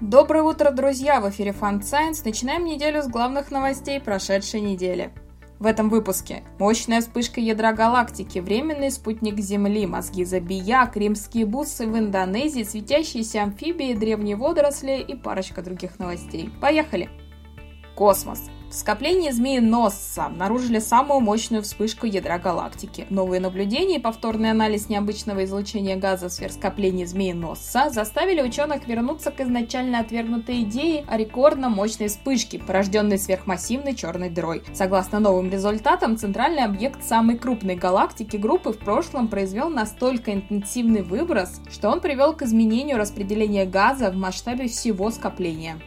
Доброе утро, друзья! В эфире Fun Science. Начинаем неделю с главных новостей прошедшей недели. В этом выпуске мощная вспышка ядра галактики, временный спутник Земли, мозги забияк, римские бусы в Индонезии, светящиеся амфибии, древние водоросли и парочка других новостей. Поехали! Космос. В скоплении змеи Носса обнаружили самую мощную вспышку ядра галактики. Новые наблюдения и повторный анализ необычного излучения газа в сверхскоплении змеи Носса заставили ученых вернуться к изначально отвергнутой идее о рекордно мощной вспышке, порожденной сверхмассивной черной дырой. Согласно новым результатам, центральный объект самой крупной галактики группы в прошлом произвел настолько интенсивный выброс, что он привел к изменению распределения газа в масштабе всего скопления.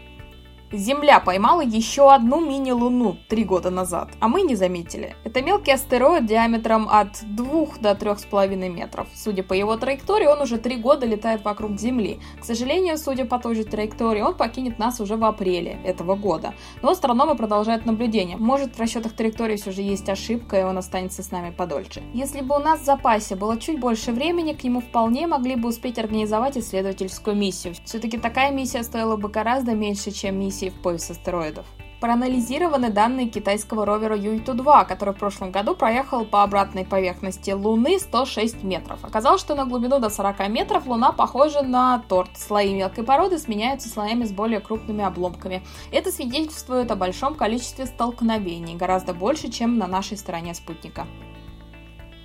Земля поймала еще одну мини-луну три года назад, а мы не заметили. Это мелкий астероид диаметром от 2 до 3,5 метров. Судя по его траектории, он уже три года летает вокруг Земли. К сожалению, судя по той же траектории, он покинет нас уже в апреле этого года. Но астрономы продолжают наблюдение. Может, в расчетах траектории все же есть ошибка, и он останется с нами подольше. Если бы у нас в запасе было чуть больше времени, к нему вполне могли бы успеть организовать исследовательскую миссию. Все-таки такая миссия стоила бы гораздо меньше, чем миссия миссии в пояс астероидов. Проанализированы данные китайского ровера Юйту-2, который в прошлом году проехал по обратной поверхности Луны 106 метров. Оказалось, что на глубину до 40 метров Луна похожа на торт. Слои мелкой породы сменяются слоями с более крупными обломками. Это свидетельствует о большом количестве столкновений, гораздо больше, чем на нашей стороне спутника.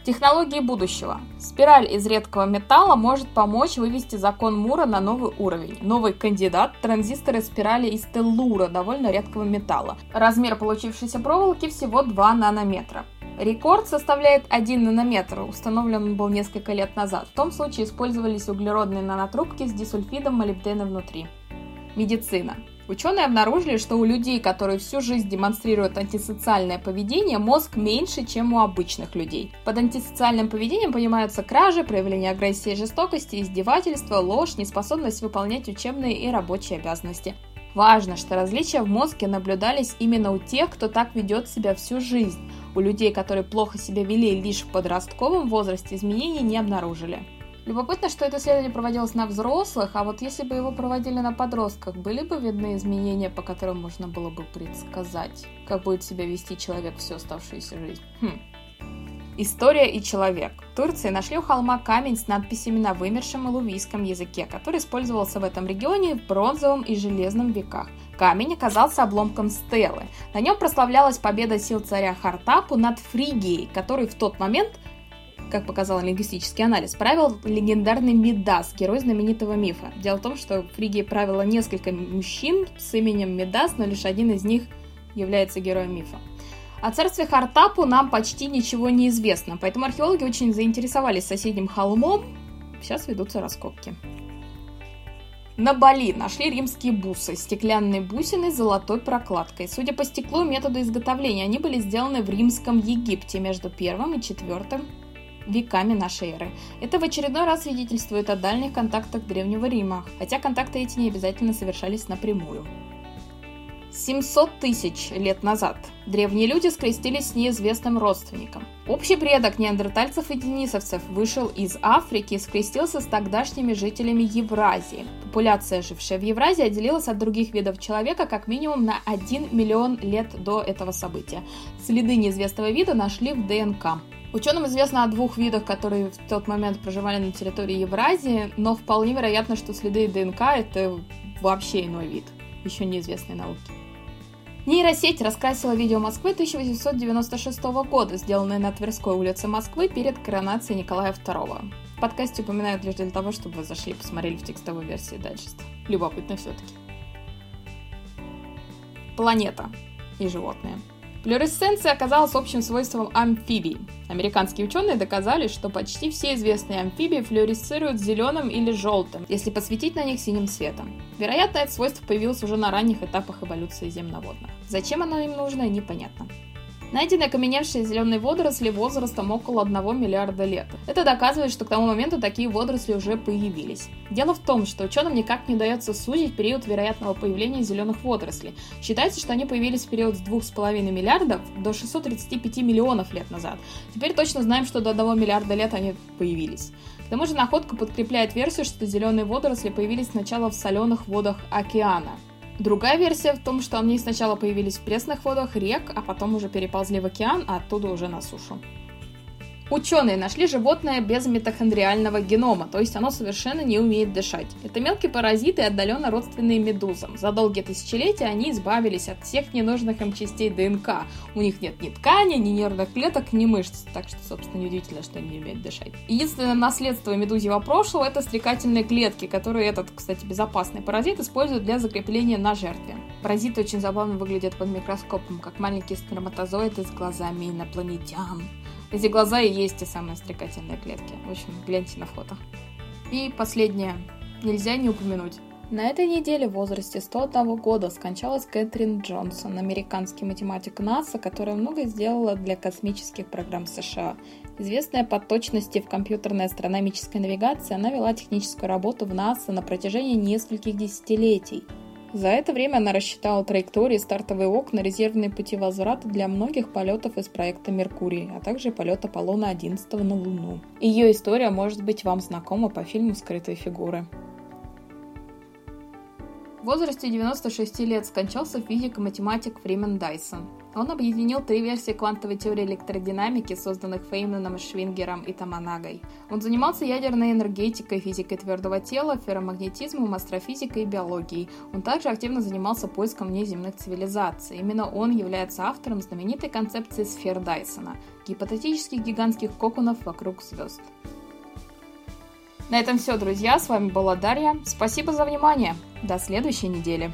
Технологии будущего. Спираль из редкого металла может помочь вывести закон Мура на новый уровень. Новый кандидат – транзисторы спирали из теллура, довольно редкого металла. Размер получившейся проволоки всего 2 нанометра. Рекорд составляет 1 нанометр, установлен он был несколько лет назад. В том случае использовались углеродные нанотрубки с дисульфидом молибдена внутри. Медицина. Ученые обнаружили, что у людей, которые всю жизнь демонстрируют антисоциальное поведение, мозг меньше, чем у обычных людей. Под антисоциальным поведением понимаются кражи, проявление агрессии и жестокости, издевательства, ложь, неспособность выполнять учебные и рабочие обязанности. Важно, что различия в мозге наблюдались именно у тех, кто так ведет себя всю жизнь. У людей, которые плохо себя вели лишь в подростковом возрасте, изменений не обнаружили. Любопытно, что это исследование проводилось на взрослых, а вот если бы его проводили на подростках, были бы видны изменения, по которым можно было бы предсказать, как будет себя вести человек всю оставшуюся жизнь? Хм. История и человек. В Турции нашли у холма камень с надписями на вымершем илувийском языке, который использовался в этом регионе в бронзовом и железном веках. Камень оказался обломком стелы. На нем прославлялась победа сил царя Хартапу над Фригией, который в тот момент как показал лингвистический анализ, правил легендарный Медас, герой знаменитого мифа. Дело в том, что в Фригии правило несколько мужчин с именем Медас, но лишь один из них является героем мифа. О царстве Хартапу нам почти ничего не известно, поэтому археологи очень заинтересовались соседним холмом. Сейчас ведутся раскопки. На Бали нашли римские бусы, стеклянные бусины с золотой прокладкой. Судя по стеклу и методу изготовления, они были сделаны в римском Египте между первым и четвертым веками нашей эры. Это в очередной раз свидетельствует о дальних контактах Древнего Рима, хотя контакты эти не обязательно совершались напрямую. 700 тысяч лет назад древние люди скрестились с неизвестным родственником. Общий предок неандертальцев и денисовцев вышел из Африки и скрестился с тогдашними жителями Евразии. Популяция, жившая в Евразии, отделилась от других видов человека как минимум на 1 миллион лет до этого события. Следы неизвестного вида нашли в ДНК. Ученым известно о двух видах, которые в тот момент проживали на территории Евразии, но вполне вероятно, что следы ДНК это вообще иной вид, еще неизвестной науки. Нейросеть раскрасила видео Москвы 1896 года, сделанное на Тверской улице Москвы перед коронацией Николая II. В подкасте упоминают лишь для того, чтобы вы зашли и посмотрели в текстовой версии дальше. Любопытно все-таки. Планета и животные. Флюоресценция оказалась общим свойством амфибий. Американские ученые доказали, что почти все известные амфибии флюоресцируют зеленым или желтым, если посветить на них синим цветом. Вероятно, это свойство появилось уже на ранних этапах эволюции земноводных. Зачем оно им нужно, непонятно. Найдены окаменевшие зеленые водоросли возрастом около 1 миллиарда лет. Это доказывает, что к тому моменту такие водоросли уже появились. Дело в том, что ученым никак не удается сузить период вероятного появления зеленых водорослей. Считается, что они появились в период с 2,5 миллиардов до 635 миллионов лет назад. Теперь точно знаем, что до 1 миллиарда лет они появились. К тому же находка подкрепляет версию, что зеленые водоросли появились сначала в соленых водах океана. Другая версия в том, что они сначала появились в пресных водах рек, а потом уже переползли в океан, а оттуда уже на сушу. Ученые нашли животное без митохондриального генома, то есть оно совершенно не умеет дышать. Это мелкие паразиты, отдаленно родственные медузам. За долгие тысячелетия они избавились от всех ненужных им частей ДНК. У них нет ни ткани, ни нервных клеток, ни мышц, так что, собственно, неудивительно, что они не умеют дышать. Единственное наследство медузьего прошлого – это стрекательные клетки, которые этот, кстати, безопасный паразит использует для закрепления на жертве. Паразиты очень забавно выглядят под микроскопом, как маленькие сперматозоиды с глазами инопланетян. Эти глаза и есть те самые стрекательные клетки. В общем, гляньте на фото. И последнее. Нельзя не упомянуть. На этой неделе в возрасте 101 года скончалась Кэтрин Джонсон, американский математик НАСА, которая много сделала для космических программ США. Известная по точности в компьютерной астрономической навигации, она вела техническую работу в НАСА на протяжении нескольких десятилетий. За это время она рассчитала траектории, стартовые окна, резервные пути возврата для многих полетов из проекта «Меркурий», а также полет Аполлона-11 на Луну. Ее история может быть вам знакома по фильму «Скрытые фигуры». Возрасте 96 лет скончался физик и математик Фримен Дайсон. Он объединил три версии квантовой теории электродинамики, созданных Фейманом, Швингером и Таманагой. Он занимался ядерной энергетикой, физикой твердого тела, ферромагнетизмом, астрофизикой и биологией. Он также активно занимался поиском внеземных цивилизаций. Именно он является автором знаменитой концепции сфер Дайсона – гипотетических гигантских коконов вокруг звезд. На этом все, друзья. С вами была Дарья. Спасибо за внимание. До следующей недели.